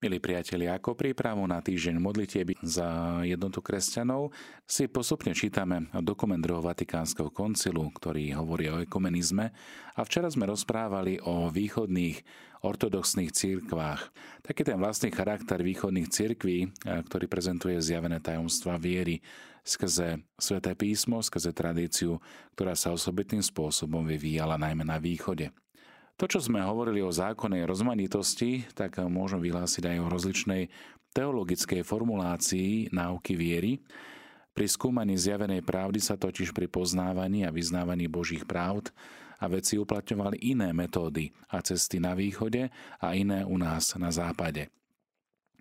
Milí priatelia, ako prípravu na týždeň modlitieby za jednotu kresťanov si postupne čítame dokument druhého Vatikánskeho koncilu, ktorý hovorí o ekumenizme a včera sme rozprávali o východných ortodoxných církvách. Taký ten vlastný charakter východných církví, ktorý prezentuje zjavené tajomstva viery skrze sväté písmo, skrze tradíciu, ktorá sa osobitným spôsobom vyvíjala najmä na východe. To, čo sme hovorili o zákonnej rozmanitosti, tak môžem vyhlásiť aj o rozličnej teologickej formulácii náuky viery. Pri skúmaní zjavenej pravdy sa totiž pri poznávaní a vyznávaní Božích pravd a veci uplatňovali iné metódy a cesty na východe a iné u nás na západe.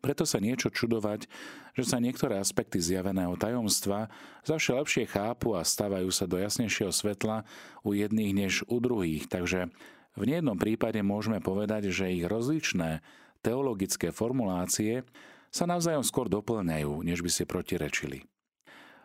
Preto sa niečo čudovať, že sa niektoré aspekty zjaveného tajomstva zavše lepšie chápu a stávajú sa do jasnejšieho svetla u jedných než u druhých, takže v nejednom prípade môžeme povedať, že ich rozličné teologické formulácie sa navzájom skôr doplňajú, než by si protirečili.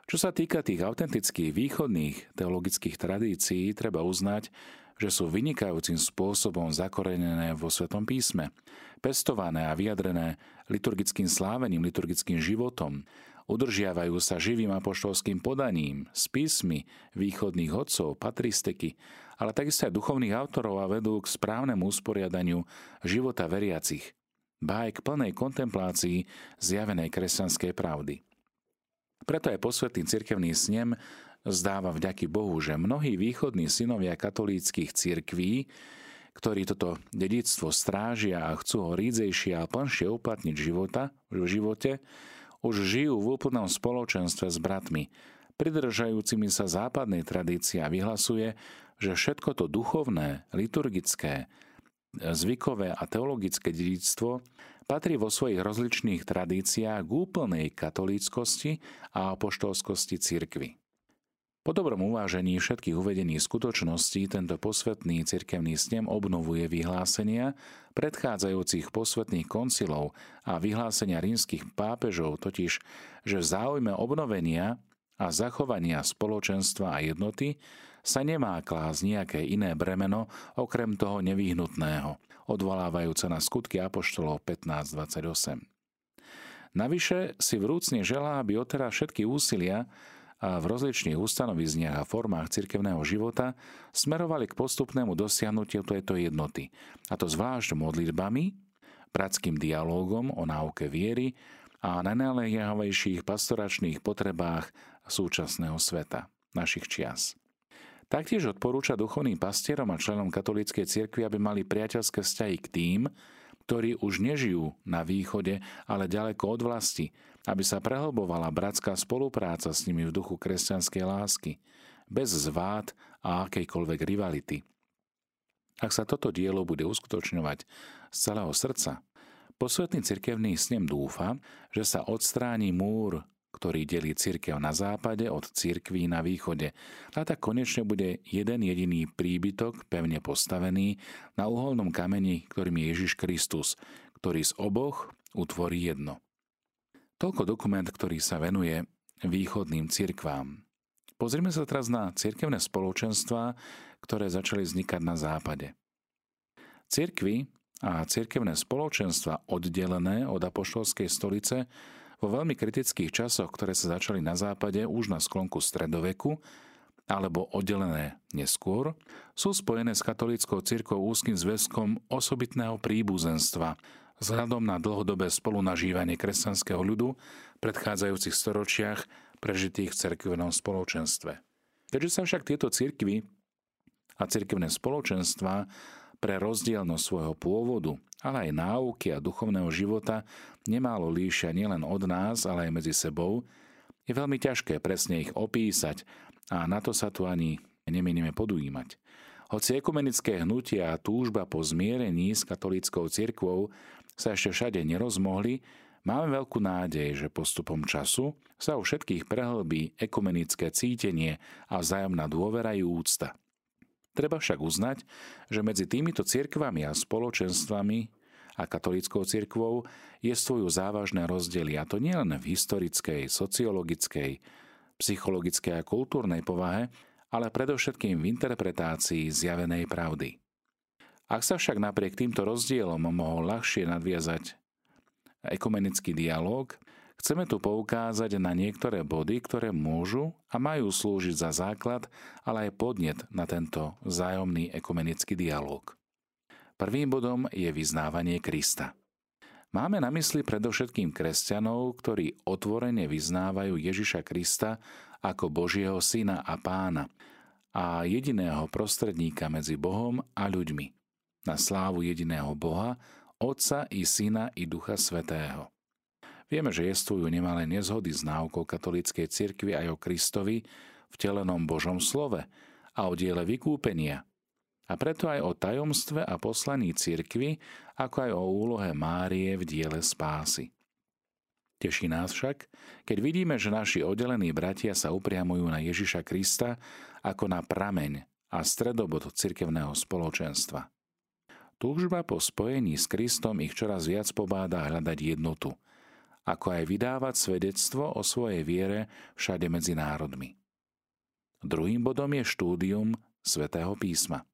Čo sa týka tých autentických východných teologických tradícií, treba uznať, že sú vynikajúcim spôsobom zakorenené vo Svetom písme, pestované a vyjadrené liturgickým slávením, liturgickým životom, udržiavajú sa živým apoštolským podaním, s písmy východných odcov, patristiky ale takisto aj duchovných autorov a vedú k správnemu usporiadaniu života veriacich, ba aj k plnej kontemplácii zjavenej kresťanskej pravdy. Preto aj posvetný cirkevný snem zdáva vďaky Bohu, že mnohí východní synovia katolíckých cirkví, ktorí toto dedictvo strážia a chcú ho rídzejšie a plnšie uplatniť života, v živote, už žijú v úplnom spoločenstve s bratmi, pridržajúcimi sa západnej tradície a vyhlasuje, že všetko to duchovné, liturgické, zvykové a teologické dedictvo patrí vo svojich rozličných tradíciách k úplnej katolíckosti a apoštolskosti cirkvy. Po dobrom uvážení všetkých uvedených skutočností tento posvetný cirkevný snem obnovuje vyhlásenia predchádzajúcich posvetných koncilov a vyhlásenia rímskych pápežov, totiž, že v záujme obnovenia a zachovania spoločenstva a jednoty sa nemá klásť nejaké iné bremeno okrem toho nevyhnutného, odvolávajúce na skutky Apoštolov 15.28. Navyše si vrúcne želá, aby odteraz všetky úsilia a v rozličných ustanovizniach a formách cirkevného života smerovali k postupnému dosiahnutiu tejto jednoty, a to zvlášť modlitbami, bratským dialógom o náuke viery a najnaliehavejších pastoračných potrebách súčasného sveta, našich čias. Taktiež odporúča duchovným pastierom a členom katolíckej cirkvi, aby mali priateľské vzťahy k tým, ktorí už nežijú na východe, ale ďaleko od vlasti, aby sa prehlbovala bratská spolupráca s nimi v duchu kresťanskej lásky, bez zvád a akejkoľvek rivality. Ak sa toto dielo bude uskutočňovať z celého srdca, posvetný cirkevný snem dúfa, že sa odstráni múr ktorý delí církev na západe od církví na východe. A tak konečne bude jeden jediný príbytok pevne postavený na uholnom kameni, ktorým je Ježiš Kristus, ktorý z oboch utvorí jedno. Toľko dokument, ktorý sa venuje východným cirkvám. Pozrime sa teraz na cirkevné spoločenstvá, ktoré začali vznikať na západe. Cirkvy a cirkevné spoločenstva oddelené od apoštolskej stolice vo veľmi kritických časoch, ktoré sa začali na západe už na sklonku stredoveku, alebo oddelené neskôr, sú spojené s katolíckou cirkvou úzkým zväzkom osobitného príbuzenstva vzhľadom na dlhodobé spolunažívanie kresťanského ľudu v predchádzajúcich storočiach prežitých v cerkvenom spoločenstve. Keďže sa však tieto cirkvy a cirkevné spoločenstva pre rozdielnosť svojho pôvodu, ale aj náuky a duchovného života nemálo líšia nielen od nás, ale aj medzi sebou, je veľmi ťažké presne ich opísať a na to sa tu ani nemienime podujímať. Hoci ekumenické hnutie a túžba po zmierení s katolíckou cirkvou sa ešte všade nerozmohli, máme veľkú nádej, že postupom času sa u všetkých prehlbí ekumenické cítenie a vzájomná dôvera i úcta. Treba však uznať, že medzi týmito cirkvami a spoločenstvami a katolíckou cirkvou jestvujú závažné rozdiely, a to nielen v historickej, sociologickej, psychologickej a kultúrnej povahe, ale predovšetkým v interpretácii zjavenej pravdy. Ak sa však napriek týmto rozdielom mohol ľahšie nadviazať ekumenický dialog, chceme tu poukázať na niektoré body, ktoré môžu a majú slúžiť za základ, ale aj podnet na tento vzájomný ekumenický dialog. Prvým bodom je vyznávanie Krista. Máme na mysli predovšetkým kresťanov, ktorí otvorene vyznávajú Ježiša Krista ako Božieho syna a pána a jediného prostredníka medzi Bohom a ľuďmi. Na slávu jediného Boha, Otca i Syna i Ducha Svetého. Vieme, že jestvujú nemalé nezhody s náukou katolíckej cirkvi aj o Kristovi v telenom Božom slove a o diele vykúpenia, a preto aj o tajomstve a poslaní cirkvy, ako aj o úlohe Márie v diele spásy. Teší nás však, keď vidíme, že naši oddelení bratia sa upriamujú na Ježiša Krista ako na prameň a stredobod cirkevného spoločenstva. Túžba po spojení s Kristom ich čoraz viac pobáda hľadať jednotu, ako aj vydávať svedectvo o svojej viere všade medzi národmi. Druhým bodom je štúdium svätého písma.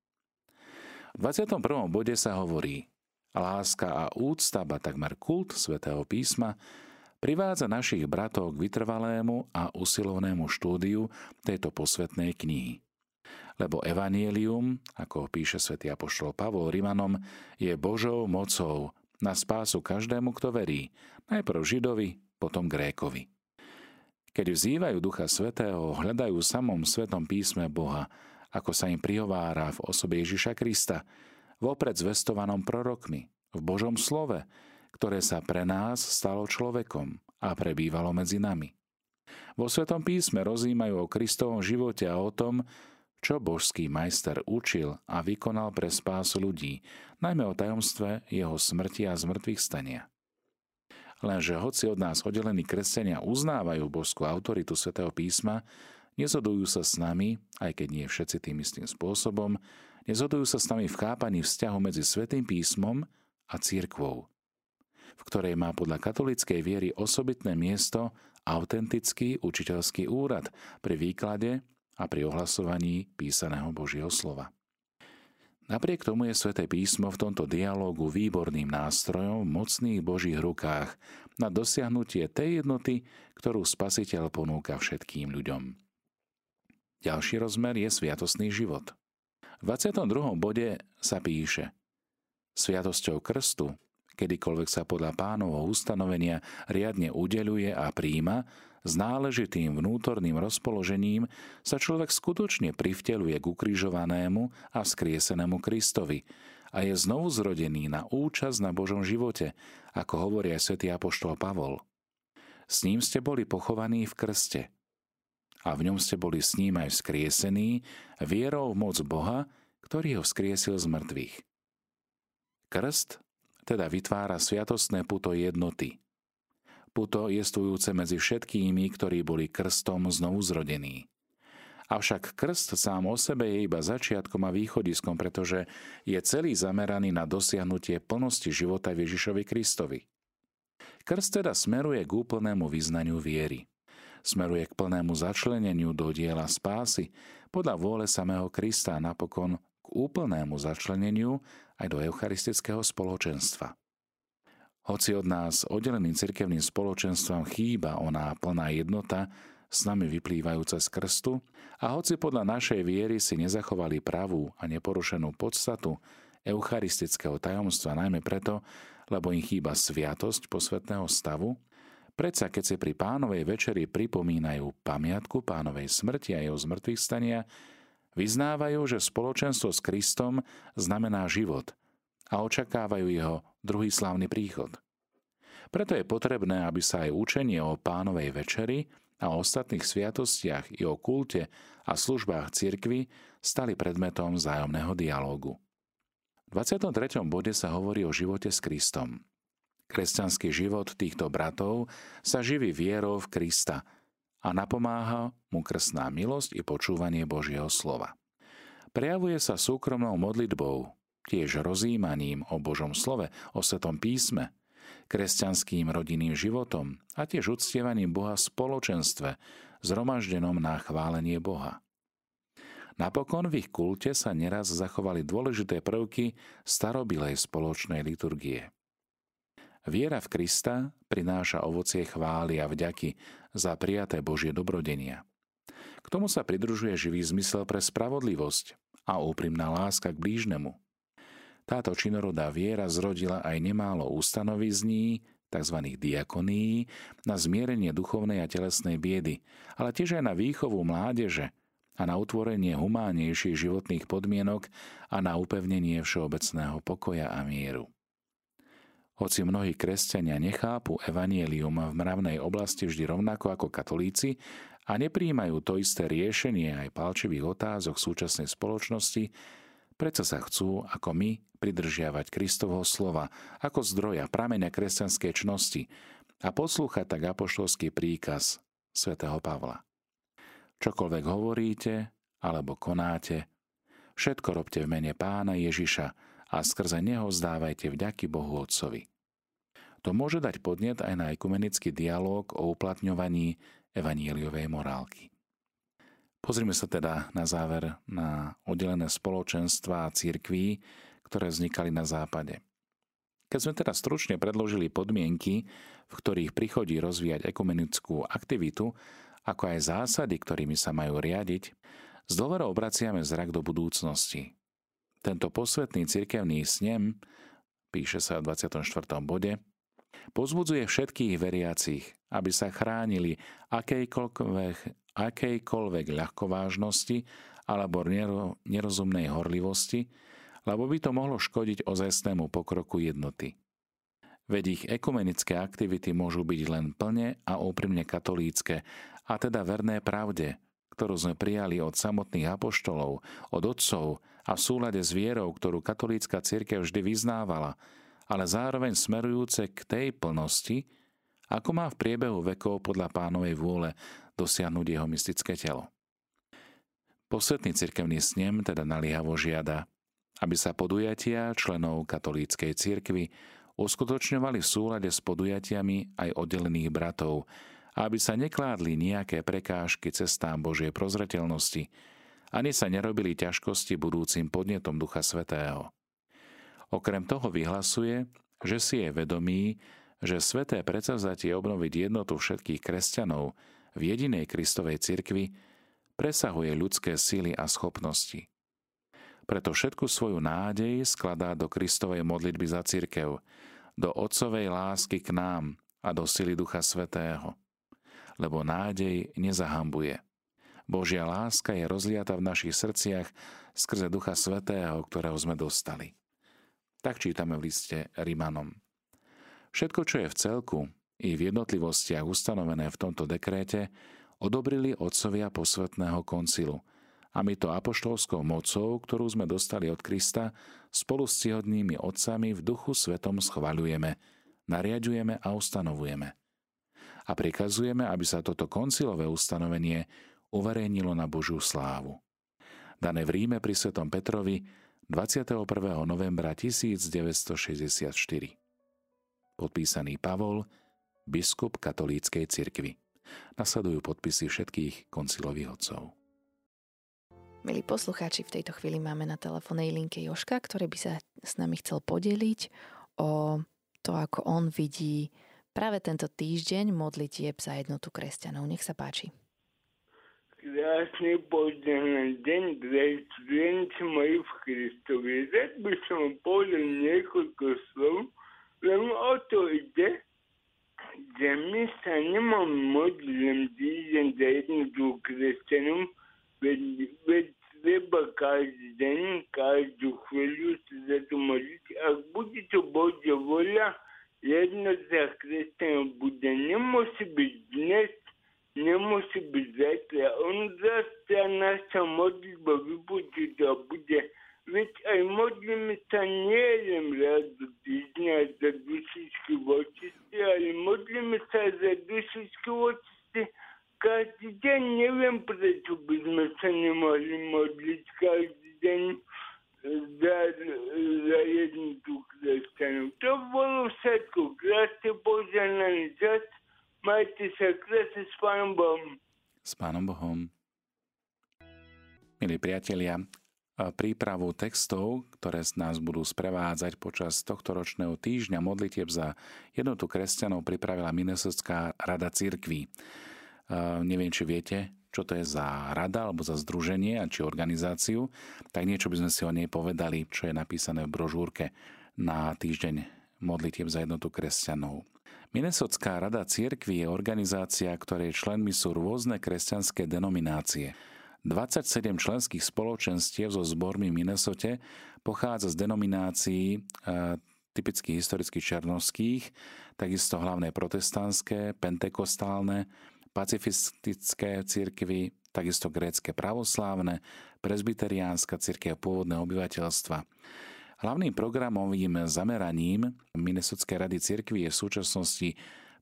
V 21. bode sa hovorí, láska a úcta, ba takmer kult svätého písma, privádza našich bratov k vytrvalému a usilovnému štúdiu tejto posvetnej knihy. Lebo evanielium, ako píše svätý apoštol Pavol Rimanom, je Božou mocou na spásu každému, kto verí, najprv Židovi, potom Grékovi. Keď vzývajú Ducha Svetého, hľadajú samom Svetom písme Boha ako sa im prihovára v osobe Ježiša Krista, vopred zvestovanom prorokmi, v Božom slove, ktoré sa pre nás stalo človekom a prebývalo medzi nami. Vo Svetom písme rozímajú o Kristovom živote a o tom, čo božský majster učil a vykonal pre spásu ľudí, najmä o tajomstve jeho smrti a zmrtvých stania. Lenže hoci od nás oddelení kresťania uznávajú božskú autoritu svätého písma, Nezhodujú sa s nami, aj keď nie všetci tým istým spôsobom, nezhodujú sa s nami v chápaní vzťahu medzi Svetým písmom a církvou, v ktorej má podľa katolíckej viery osobitné miesto autentický učiteľský úrad pri výklade a pri ohlasovaní písaného Božieho slova. Napriek tomu je Sveté písmo v tomto dialógu výborným nástrojom v mocných Božích rukách na dosiahnutie tej jednoty, ktorú Spasiteľ ponúka všetkým ľuďom. Ďalší rozmer je sviatostný život. V 22. bode sa píše Sviatosťou krstu, kedykoľvek sa podľa pánovho ustanovenia riadne udeluje a príjma, s náležitým vnútorným rozpoložením sa človek skutočne privteluje k ukrižovanému a vzkriesenému Kristovi a je znovu zrodený na účasť na Božom živote, ako hovorí aj svätý Apoštol Pavol. S ním ste boli pochovaní v krste, a v ňom ste boli s ním aj vzkriesení vierou v moc Boha, ktorý ho vzkriesil z mŕtvych. Krst teda vytvára sviatostné puto jednoty. Puto jestvujúce medzi všetkými, ktorí boli krstom znovu zrodení. Avšak krst sám o sebe je iba začiatkom a východiskom, pretože je celý zameraný na dosiahnutie plnosti života Ježišovi Kristovi. Krst teda smeruje k úplnému vyznaniu viery smeruje k plnému začleneniu do diela spásy podľa vôle samého Krista a napokon k úplnému začleneniu aj do eucharistického spoločenstva. Hoci od nás oddeleným cirkevným spoločenstvom chýba oná plná jednota, s nami vyplývajúca z krstu, a hoci podľa našej viery si nezachovali pravú a neporušenú podstatu eucharistického tajomstva najmä preto, lebo im chýba sviatosť posvetného stavu, Predsa keď si pri pánovej večeri pripomínajú pamiatku pánovej smrti a jeho zmrtvých stania, vyznávajú, že spoločenstvo s Kristom znamená život a očakávajú jeho druhý slávny príchod. Preto je potrebné, aby sa aj učenie o pánovej večeri a o ostatných sviatostiach i o kulte a službách cirkvy stali predmetom vzájomného dialógu. V 23. bode sa hovorí o živote s Kristom. Kresťanský život týchto bratov sa živí vierou v Krista a napomáha mu krstná milosť i počúvanie Božieho slova. Prejavuje sa súkromnou modlitbou, tiež rozímaním o Božom slove, o Svetom písme, kresťanským rodinným životom a tiež uctievaním Boha v spoločenstve, zhromaždenom na chválenie Boha. Napokon v ich kulte sa neraz zachovali dôležité prvky starobilej spoločnej liturgie. Viera v Krista prináša ovocie chvály a vďaky za prijaté Božie dobrodenia. K tomu sa pridružuje živý zmysel pre spravodlivosť a úprimná láska k blížnemu. Táto činorodá viera zrodila aj nemálo ustanovizní, tzv. diakoní, na zmierenie duchovnej a telesnej biedy, ale tiež aj na výchovu mládeže a na utvorenie humánnejších životných podmienok a na upevnenie všeobecného pokoja a mieru. Hoci mnohí kresťania nechápu evanielium v mravnej oblasti vždy rovnako ako katolíci a nepríjmajú to isté riešenie aj palčivých otázok súčasnej spoločnosti, predsa sa chcú, ako my, pridržiavať Kristovho slova ako zdroja prameňa kresťanskej čnosti a poslúchať tak apoštolský príkaz svätého Pavla. Čokoľvek hovoríte alebo konáte, všetko robte v mene pána Ježiša a skrze neho zdávajte vďaky Bohu Otcovi. To môže dať podnet aj na ekumenický dialog o uplatňovaní evaníliovej morálky. Pozrime sa teda na záver na oddelené spoločenstva a církví, ktoré vznikali na západe. Keď sme teda stručne predložili podmienky, v ktorých prichodí rozvíjať ekumenickú aktivitu, ako aj zásady, ktorými sa majú riadiť, s dôverou obraciame zrak do budúcnosti. Tento posvetný cirkevný snem, píše sa v 24. bode, Pozbudzuje všetkých veriacich, aby sa chránili akejkoľvek, akejkoľvek ľahkovážnosti alebo nerozumnej horlivosti, lebo by to mohlo škodiť ozajstnému pokroku jednoty. Veď ich ekumenické aktivity môžu byť len plne a úprimne katolícke, a teda verné pravde, ktorú sme prijali od samotných apoštolov, od otcov a v súlade s vierou, ktorú katolícka církev vždy vyznávala, ale zároveň smerujúce k tej plnosti, ako má v priebehu vekov podľa pánovej vôle dosiahnuť jeho mystické telo. Posvetný cirkevný snem teda naliehavo žiada, aby sa podujatia členov katolíckej cirkvy uskutočňovali v súlade s podujatiami aj oddelených bratov aby sa nekládli nejaké prekážky cestám Božej prozreteľnosti, ani sa nerobili ťažkosti budúcim podnetom Ducha Svetého. Okrem toho vyhlasuje, že si je vedomý, že sveté predsavzatie obnoviť jednotu všetkých kresťanov v jedinej Kristovej cirkvi presahuje ľudské síly a schopnosti. Preto všetku svoju nádej skladá do Kristovej modlitby za cirkev, do Otcovej lásky k nám a do sily Ducha Svetého. Lebo nádej nezahambuje. Božia láska je rozliata v našich srdciach skrze Ducha Svetého, ktorého sme dostali. Tak čítame v liste Rimanom. Všetko, čo je v celku i v jednotlivostiach ustanovené v tomto dekréte, odobrili otcovia posvetného koncilu a my to apoštolskou mocou, ktorú sme dostali od Krista, spolu s cihodnými otcami v duchu svetom schvaľujeme, nariadujeme a ustanovujeme. A prikazujeme, aby sa toto koncilové ustanovenie uverejnilo na Božiu slávu. Dané v Ríme pri svetom Petrovi 21. novembra 1964. Podpísaný Pavol, biskup katolíckej cirkvi. Nasledujú podpisy všetkých koncilových otcov. Milí poslucháči, v tejto chvíli máme na telefónnej linke Joška, ktorý by sa s nami chcel podeliť o to, ako on vidí práve tento týždeň modlitieb za jednotu kresťanov. Nech sa páči krásny požehnaný deň, drahí študenti moji v Kristovi. Rád by som povedal niekoľko slov, len o to ide, že my sa nemáme modliť len týždeň za jednotu kresťanom, veď, veď treba každý deň, každú chvíľu sa za to modliť. Ak bude to Božia voľa, jednota kresťanov bude. Nemusí byť dnes, nemusí byť zajtra. Veď aj modlíme sa nie len raz do týždňa za dušičky vočisty, ale modlíme sa za dušičky vočisty každý deň. Neviem, prečo by sme sa nemohli modliť každý deň za, za jednu tú kresťanov. To bolo všetko. Krásne požehnaný čas. Majte sa krásne s Pánom Bohom. S Pánom Bohom. Milí priatelia, prípravu textov, ktoré nás budú sprevádzať počas tohto ročného týždňa modlitieb za jednotu kresťanov pripravila Minnesotská rada církví. Neviem, či viete, čo to je za rada alebo za združenie a či organizáciu, tak niečo by sme si o nej povedali, čo je napísané v brožúrke na týždeň modlitieb za jednotu kresťanov. Minnesotská rada církvy je organizácia, ktorej členmi sú rôzne kresťanské denominácie – 27 členských spoločenstiev so zbormi v Minnesote pochádza z denominácií e, typicky historicky černovských, takisto hlavné protestantské, pentekostálne, pacifistické cirkvy, takisto grécke pravoslávne, prezbiteriánska cirkev pôvodného obyvateľstva. Hlavným programovým zameraním Minnesotskej rady cirkvi je v súčasnosti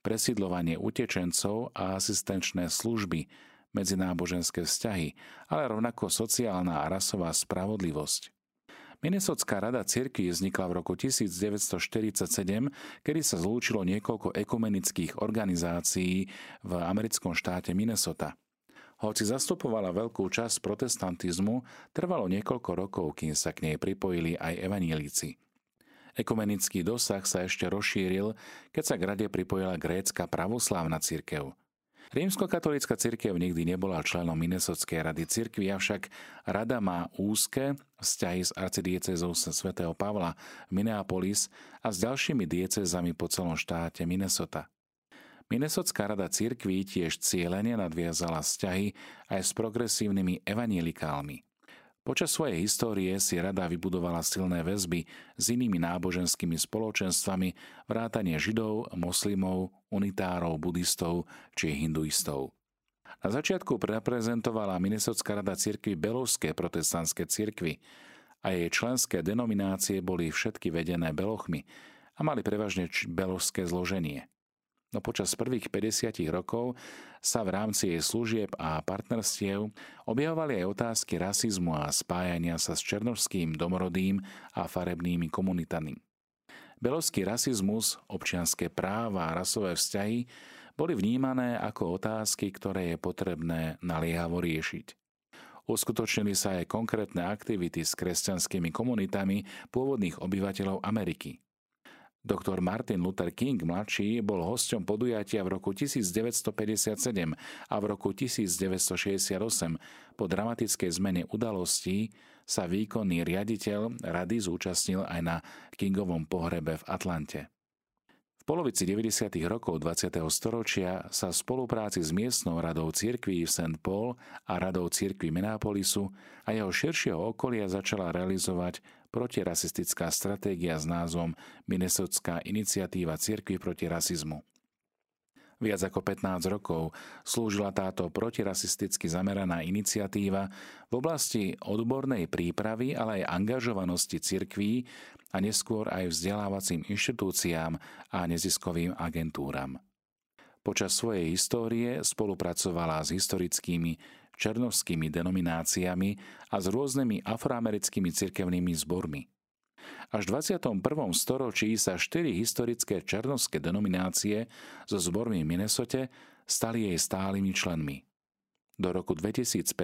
presídlovanie utečencov a asistenčné služby, medzináboženské vzťahy, ale rovnako sociálna a rasová spravodlivosť. Minnesotská rada cirkvi vznikla v roku 1947, kedy sa zlúčilo niekoľko ekumenických organizácií v americkom štáte Minnesota. Hoci zastupovala veľkú časť protestantizmu, trvalo niekoľko rokov, kým sa k nej pripojili aj evanílici. Ekumenický dosah sa ešte rozšíril, keď sa k rade pripojila grécka pravoslávna cirkev – Rímskokatolícka cirkev nikdy nebola členom Minnesotskej rady cirkvi, avšak rada má úzke vzťahy s arcidiecezou svätého Pavla Minneapolis a s ďalšími diecezami po celom štáte Minnesota. Minnesotská rada cirkví tiež cieľene nadviazala vzťahy aj s progresívnymi evanielikálmi. Počas svojej histórie si rada vybudovala silné väzby s inými náboženskými spoločenstvami vrátanie židov, moslimov, unitárov, budistov či hinduistov. Na začiatku reprezentovala Minnesotská rada cirkvi belovské protestantské cirkvy a jej členské denominácie boli všetky vedené belochmi a mali prevažne belovské zloženie no počas prvých 50 rokov sa v rámci jej služieb a partnerstiev objavovali aj otázky rasizmu a spájania sa s černovským, domorodým a farebnými komunitami. Belovský rasizmus, občianské práva a rasové vzťahy boli vnímané ako otázky, ktoré je potrebné naliehavo riešiť. Uskutočnili sa aj konkrétne aktivity s kresťanskými komunitami pôvodných obyvateľov Ameriky – Doktor Martin Luther King mladší bol hosťom podujatia v roku 1957 a v roku 1968 po dramatickej zmene udalostí sa výkonný riaditeľ rady zúčastnil aj na Kingovom pohrebe v Atlante polovici 90. rokov 20. storočia sa v spolupráci s miestnou radou cirkví v St. Paul a radou cirkví Minneapolisu a jeho širšieho okolia začala realizovať protirasistická stratégia s názvom Minnesotská iniciatíva cirkvi proti rasizmu. Viac ako 15 rokov slúžila táto protirasisticky zameraná iniciatíva v oblasti odbornej prípravy, ale aj angažovanosti cirkví a neskôr aj vzdelávacím inštitúciám a neziskovým agentúram. Počas svojej histórie spolupracovala s historickými černovskými denomináciami a s rôznymi afroamerickými cirkevnými zbormi – až v 21. storočí sa štyri historické černovské denominácie so zbormi v Minnesote stali jej stálymi členmi. Do roku 2015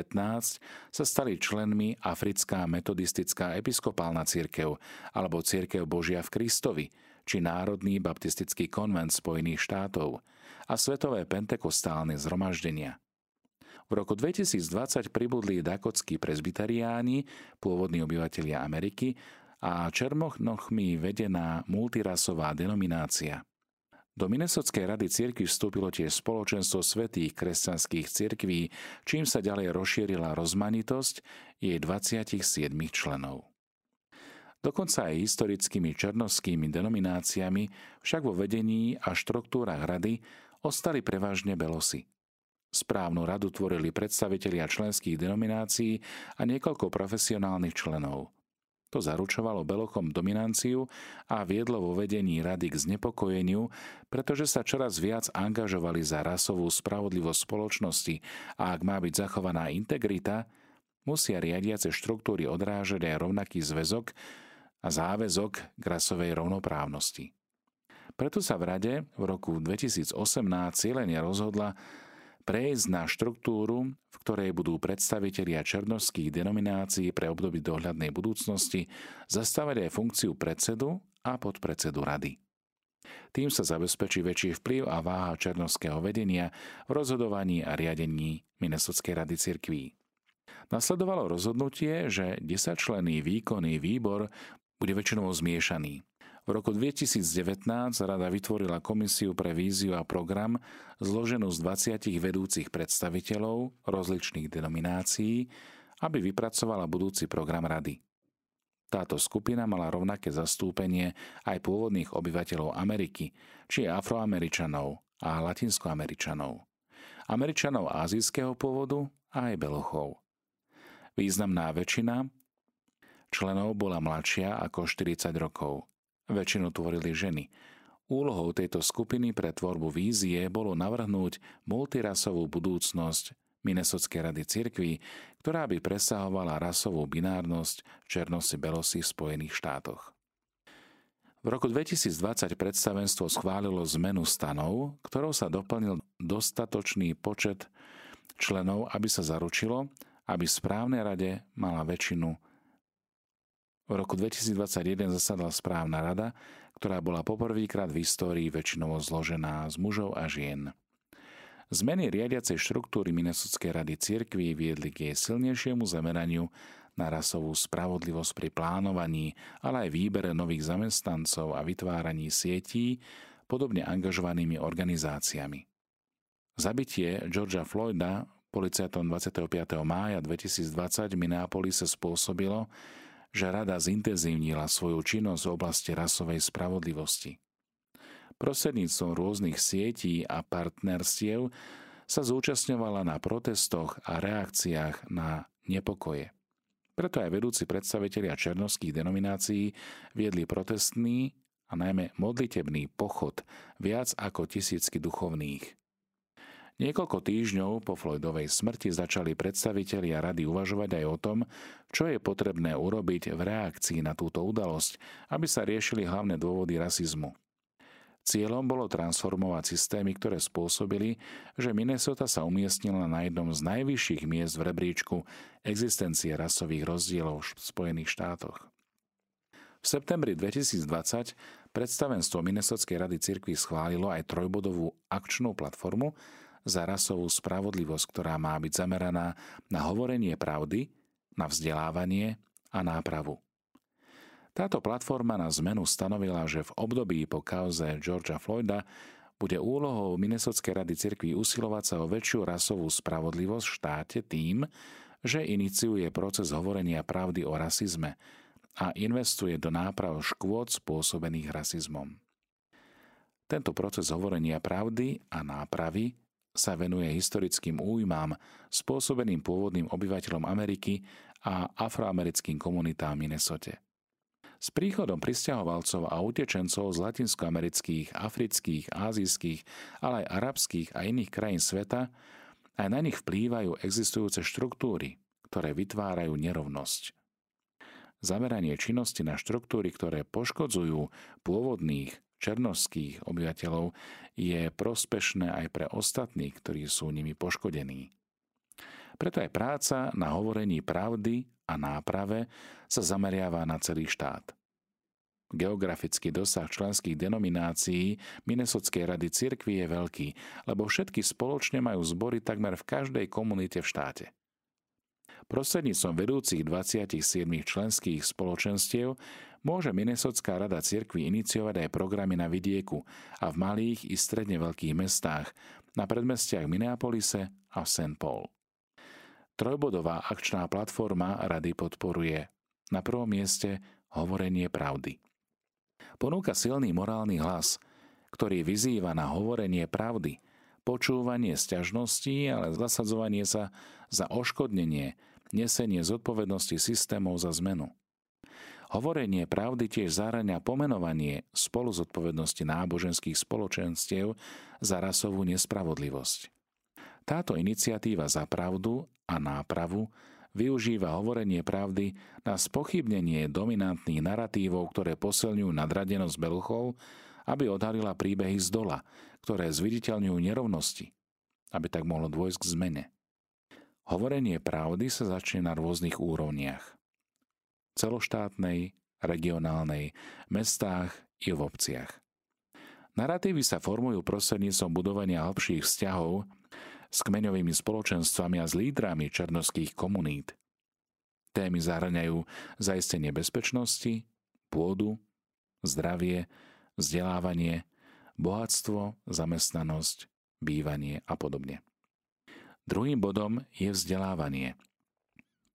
sa stali členmi Africká metodistická episkopálna církev alebo Církev Božia v Kristovi či Národný baptistický konvent Spojených štátov a Svetové pentekostálne zhromaždenia. V roku 2020 pribudli dakotskí prezbiteriáni, pôvodní obyvatelia Ameriky, a Čermochnochmi vedená multirasová denominácia. Do Minnesotskej rady cirkvi vstúpilo tiež spoločenstvo svetých kresťanských cirkví, čím sa ďalej rozšírila rozmanitosť jej 27 členov. Dokonca aj historickými černovskými denomináciami však vo vedení a štruktúrach rady ostali prevažne belosy. Správnu radu tvorili predstavitelia členských denominácií a niekoľko profesionálnych členov. To zaručovalo Belochom dominanciu a viedlo vo vedení rady k znepokojeniu, pretože sa čoraz viac angažovali za rasovú spravodlivosť spoločnosti a ak má byť zachovaná integrita, musia riadiace štruktúry odrážať aj rovnaký zväzok a záväzok k rasovej rovnoprávnosti. Preto sa v rade v roku 2018 cieľene rozhodla prejsť na štruktúru, v ktorej budú predstavitelia černovských denominácií pre obdobie dohľadnej budúcnosti zastávať aj funkciu predsedu a podpredsedu rady. Tým sa zabezpečí väčší vplyv a váha černovského vedenia v rozhodovaní a riadení Minnesotskej rady cirkví. Nasledovalo rozhodnutie, že 10-členný výkonný výbor bude väčšinou zmiešaný. V roku 2019 rada vytvorila komisiu pre víziu a program zloženú z 20 vedúcich predstaviteľov rozličných denominácií, aby vypracovala budúci program rady. Táto skupina mala rovnaké zastúpenie aj pôvodných obyvateľov Ameriky, či afroameričanov a latinskoameričanov, američanov azijského pôvodu a aj belochov. Významná väčšina členov bola mladšia ako 40 rokov. Väčšinu tvorili ženy. Úlohou tejto skupiny pre tvorbu vízie bolo navrhnúť multirasovú budúcnosť Minnesotskej rady cirkví, ktorá by presahovala rasovú binárnosť černosy belosi v Spojených štátoch. V roku 2020 predstavenstvo schválilo zmenu stanov, ktorou sa doplnil dostatočný počet členov, aby sa zaručilo, aby v správnej rade mala väčšinu v roku 2021 zasadala správna rada, ktorá bola poprvýkrát v histórii väčšinovo zložená z mužov a žien. Zmeny riadiacej štruktúry Minnesotskej rady cirkví viedli k jej silnejšiemu zameraniu na rasovú spravodlivosť pri plánovaní, ale aj výbere nových zamestnancov a vytváraní sietí podobne angažovanými organizáciami. Zabitie Georgia Floyda policajtom 25. mája 2020 v Minneapolise spôsobilo, že rada zintenzívnila svoju činnosť v oblasti rasovej spravodlivosti. Prostredníctvom rôznych sietí a partnerstiev sa zúčastňovala na protestoch a reakciách na nepokoje. Preto aj vedúci predstavitelia černovských denominácií viedli protestný a najmä modlitebný pochod viac ako tisícky duchovných. Niekoľko týždňov po Floydovej smrti začali predstavitelia rady uvažovať aj o tom, čo je potrebné urobiť v reakcii na túto udalosť, aby sa riešili hlavné dôvody rasizmu. Cieľom bolo transformovať systémy, ktoré spôsobili, že Minnesota sa umiestnila na jednom z najvyšších miest v rebríčku existencie rasových rozdielov v Spojených štátoch. V septembri 2020 predstavenstvo Minnesotskej rady cirkvi schválilo aj trojbodovú akčnú platformu, za rasovú spravodlivosť, ktorá má byť zameraná na hovorenie pravdy, na vzdelávanie a nápravu. Táto platforma na zmenu stanovila, že v období po kauze Georgia Floyda bude úlohou Minnesotskej rady cirkvi usilovať sa o väčšiu rasovú spravodlivosť v štáte tým, že iniciuje proces hovorenia pravdy o rasizme a investuje do náprav škôd spôsobených rasizmom. Tento proces hovorenia pravdy a nápravy sa venuje historickým újmám spôsobeným pôvodným obyvateľom Ameriky a afroamerickým komunitám Minnesote. S príchodom pristahovalcov a utečencov z latinskoamerických, afrických, ázijských, ale aj arabských a iných krajín sveta aj na nich vplývajú existujúce štruktúry, ktoré vytvárajú nerovnosť. Zameranie činnosti na štruktúry, ktoré poškodzujú pôvodných černovských obyvateľov je prospešné aj pre ostatných, ktorí sú nimi poškodení. Preto aj práca na hovorení pravdy a náprave sa zameriava na celý štát. Geografický dosah členských denominácií Minnesotskej rady cirkvi je veľký, lebo všetky spoločne majú zbory takmer v každej komunite v štáte. Prostredníctvom vedúcich 27 členských spoločenstiev môže Minnesotská rada cirkvi iniciovať aj programy na vidieku a v malých i stredne veľkých mestách, na predmestiach Minneapolise a St. Paul. Trojbodová akčná platforma rady podporuje na prvom mieste hovorenie pravdy. Ponúka silný morálny hlas, ktorý vyzýva na hovorenie pravdy, počúvanie sťažností, ale zasadzovanie sa za oškodnenie, nesenie zodpovednosti systémov za zmenu. Hovorenie pravdy tiež zahrania pomenovanie spolu zodpovednosti náboženských spoločenstiev za rasovú nespravodlivosť. Táto iniciatíva za pravdu a nápravu využíva hovorenie pravdy na spochybnenie dominantných narratívov, ktoré posilňujú nadradenosť beluchov, aby odhalila príbehy z dola, ktoré zviditeľňujú nerovnosti aby tak mohlo dôjsť k zmene. Hovorenie pravdy sa začne na rôznych úrovniach. Celoštátnej, regionálnej, mestách i v obciach. Naratívy sa formujú prostredníctvom budovania hlbších vzťahov s kmeňovými spoločenstvami a s lídrami černovských komunít. Témy zahrňajú zaistenie bezpečnosti, pôdu, zdravie, vzdelávanie, bohatstvo, zamestnanosť, bývanie a podobne. Druhým bodom je vzdelávanie.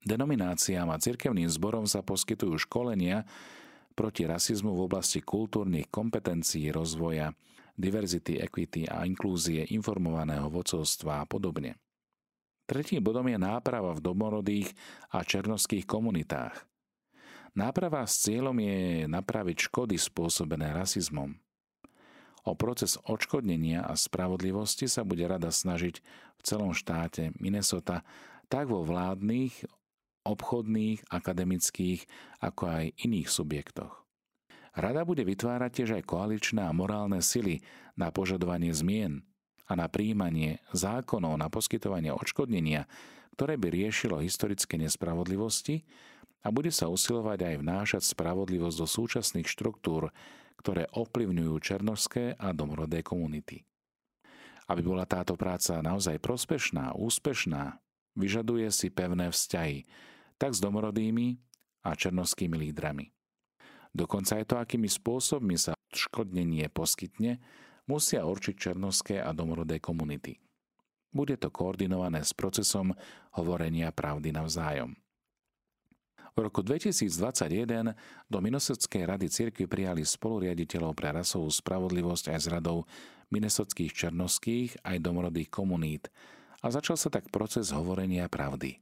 Denomináciám a cirkevným zborom sa poskytujú školenia proti rasizmu v oblasti kultúrnych kompetencií rozvoja, diverzity, equity a inklúzie informovaného vodcovstva a podobne. Tretím bodom je náprava v domorodých a černovských komunitách. Náprava s cieľom je napraviť škody spôsobené rasizmom. O proces odškodnenia a spravodlivosti sa bude rada snažiť v celom štáte Minnesota tak vo vládnych, obchodných, akademických, ako aj iných subjektoch. Rada bude vytvárať tiež aj koaličné a morálne sily na požadovanie zmien a na príjmanie zákonov na poskytovanie odškodnenia, ktoré by riešilo historické nespravodlivosti a bude sa usilovať aj vnášať spravodlivosť do súčasných štruktúr, ktoré ovplyvňujú černožské a domorodé komunity. Aby bola táto práca naozaj prospešná, úspešná, vyžaduje si pevné vzťahy, tak s domorodými a černovskými lídrami. Dokonca aj to, akými spôsobmi sa škodnenie poskytne, musia určiť černovské a domorodé komunity. Bude to koordinované s procesom hovorenia pravdy navzájom. V roku 2021 do Minnesotskej rady cirkvi prijali spoluriaditeľov pre rasovú spravodlivosť aj z radou minnesotských černovských aj domorodých komunít a začal sa tak proces hovorenia pravdy.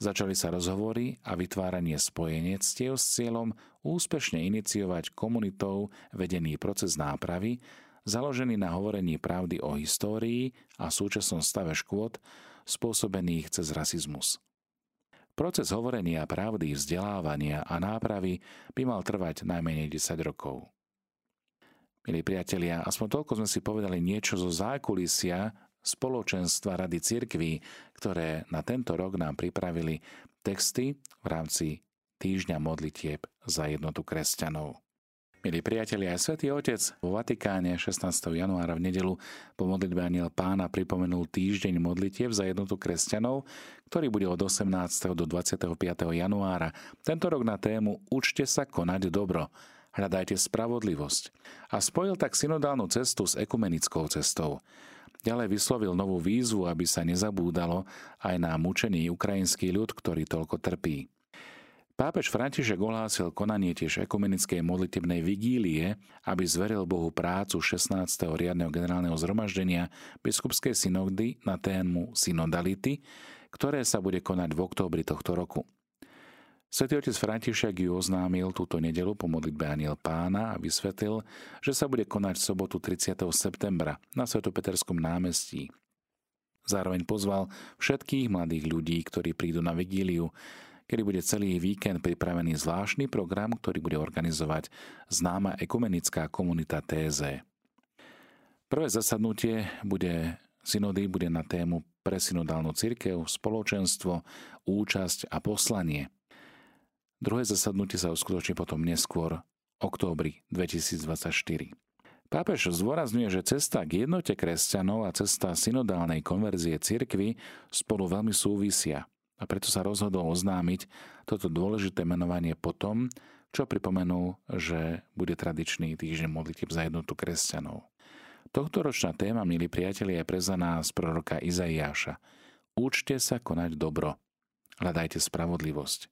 Začali sa rozhovory a vytváranie spojenectiev s cieľom úspešne iniciovať komunitou vedený proces nápravy, založený na hovorení pravdy o histórii a súčasnom stave škôd spôsobených cez rasizmus. Proces hovorenia pravdy, vzdelávania a nápravy by mal trvať najmenej 10 rokov. Milí priatelia, aspoň toľko sme si povedali niečo zo zákulisia spoločenstva Rady cirkví, ktoré na tento rok nám pripravili texty v rámci týždňa modlitieb za jednotu kresťanov. Milí priatelia, aj Svetý Otec vo Vatikáne 16. januára v nedelu po modlitbe Aniel Pána pripomenul týždeň modlitieb za jednotu kresťanov, ktorý bude od 18. do 25. januára. Tento rok na tému Učte sa konať dobro, hľadajte spravodlivosť. A spojil tak synodálnu cestu s ekumenickou cestou. Ďalej vyslovil novú výzvu, aby sa nezabúdalo aj na mučený ukrajinský ľud, ktorý toľko trpí. Pápež František ohlásil konanie tiež ekumenickej modlitebnej vigílie, aby zveril Bohu prácu 16. riadneho generálneho zhromaždenia biskupskej synody na tému synodality, ktoré sa bude konať v októbri tohto roku. Svetý otec František ju oznámil túto nedelu po modlitbe Aniel pána a vysvetlil, že sa bude konať v sobotu 30. septembra na Svetopeterskom námestí. Zároveň pozval všetkých mladých ľudí, ktorí prídu na vigíliu, kedy bude celý víkend pripravený zvláštny program, ktorý bude organizovať známa ekumenická komunita TZ. Prvé zasadnutie bude synody bude na tému pre synodálnu církev, spoločenstvo, účasť a poslanie – Druhé zasadnutie sa uskutoční potom neskôr, októbri 2024. Pápež zdôrazňuje, že cesta k jednote kresťanov a cesta synodálnej konverzie cirkvy spolu veľmi súvisia a preto sa rozhodol oznámiť toto dôležité menovanie potom, čo pripomenul, že bude tradičný týždeň modlitieb za jednotu kresťanov. Tohto ročná téma, milí priatelia, je prezaná z proroka Izaiáša. Učte sa konať dobro. Hľadajte spravodlivosť.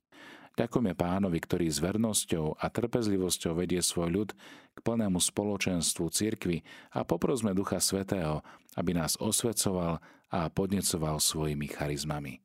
Ďakujeme pánovi, ktorý s vernosťou a trpezlivosťou vedie svoj ľud k plnému spoločenstvu cirkvy a poprosme Ducha Svetého, aby nás osvecoval a podnecoval svojimi charizmami.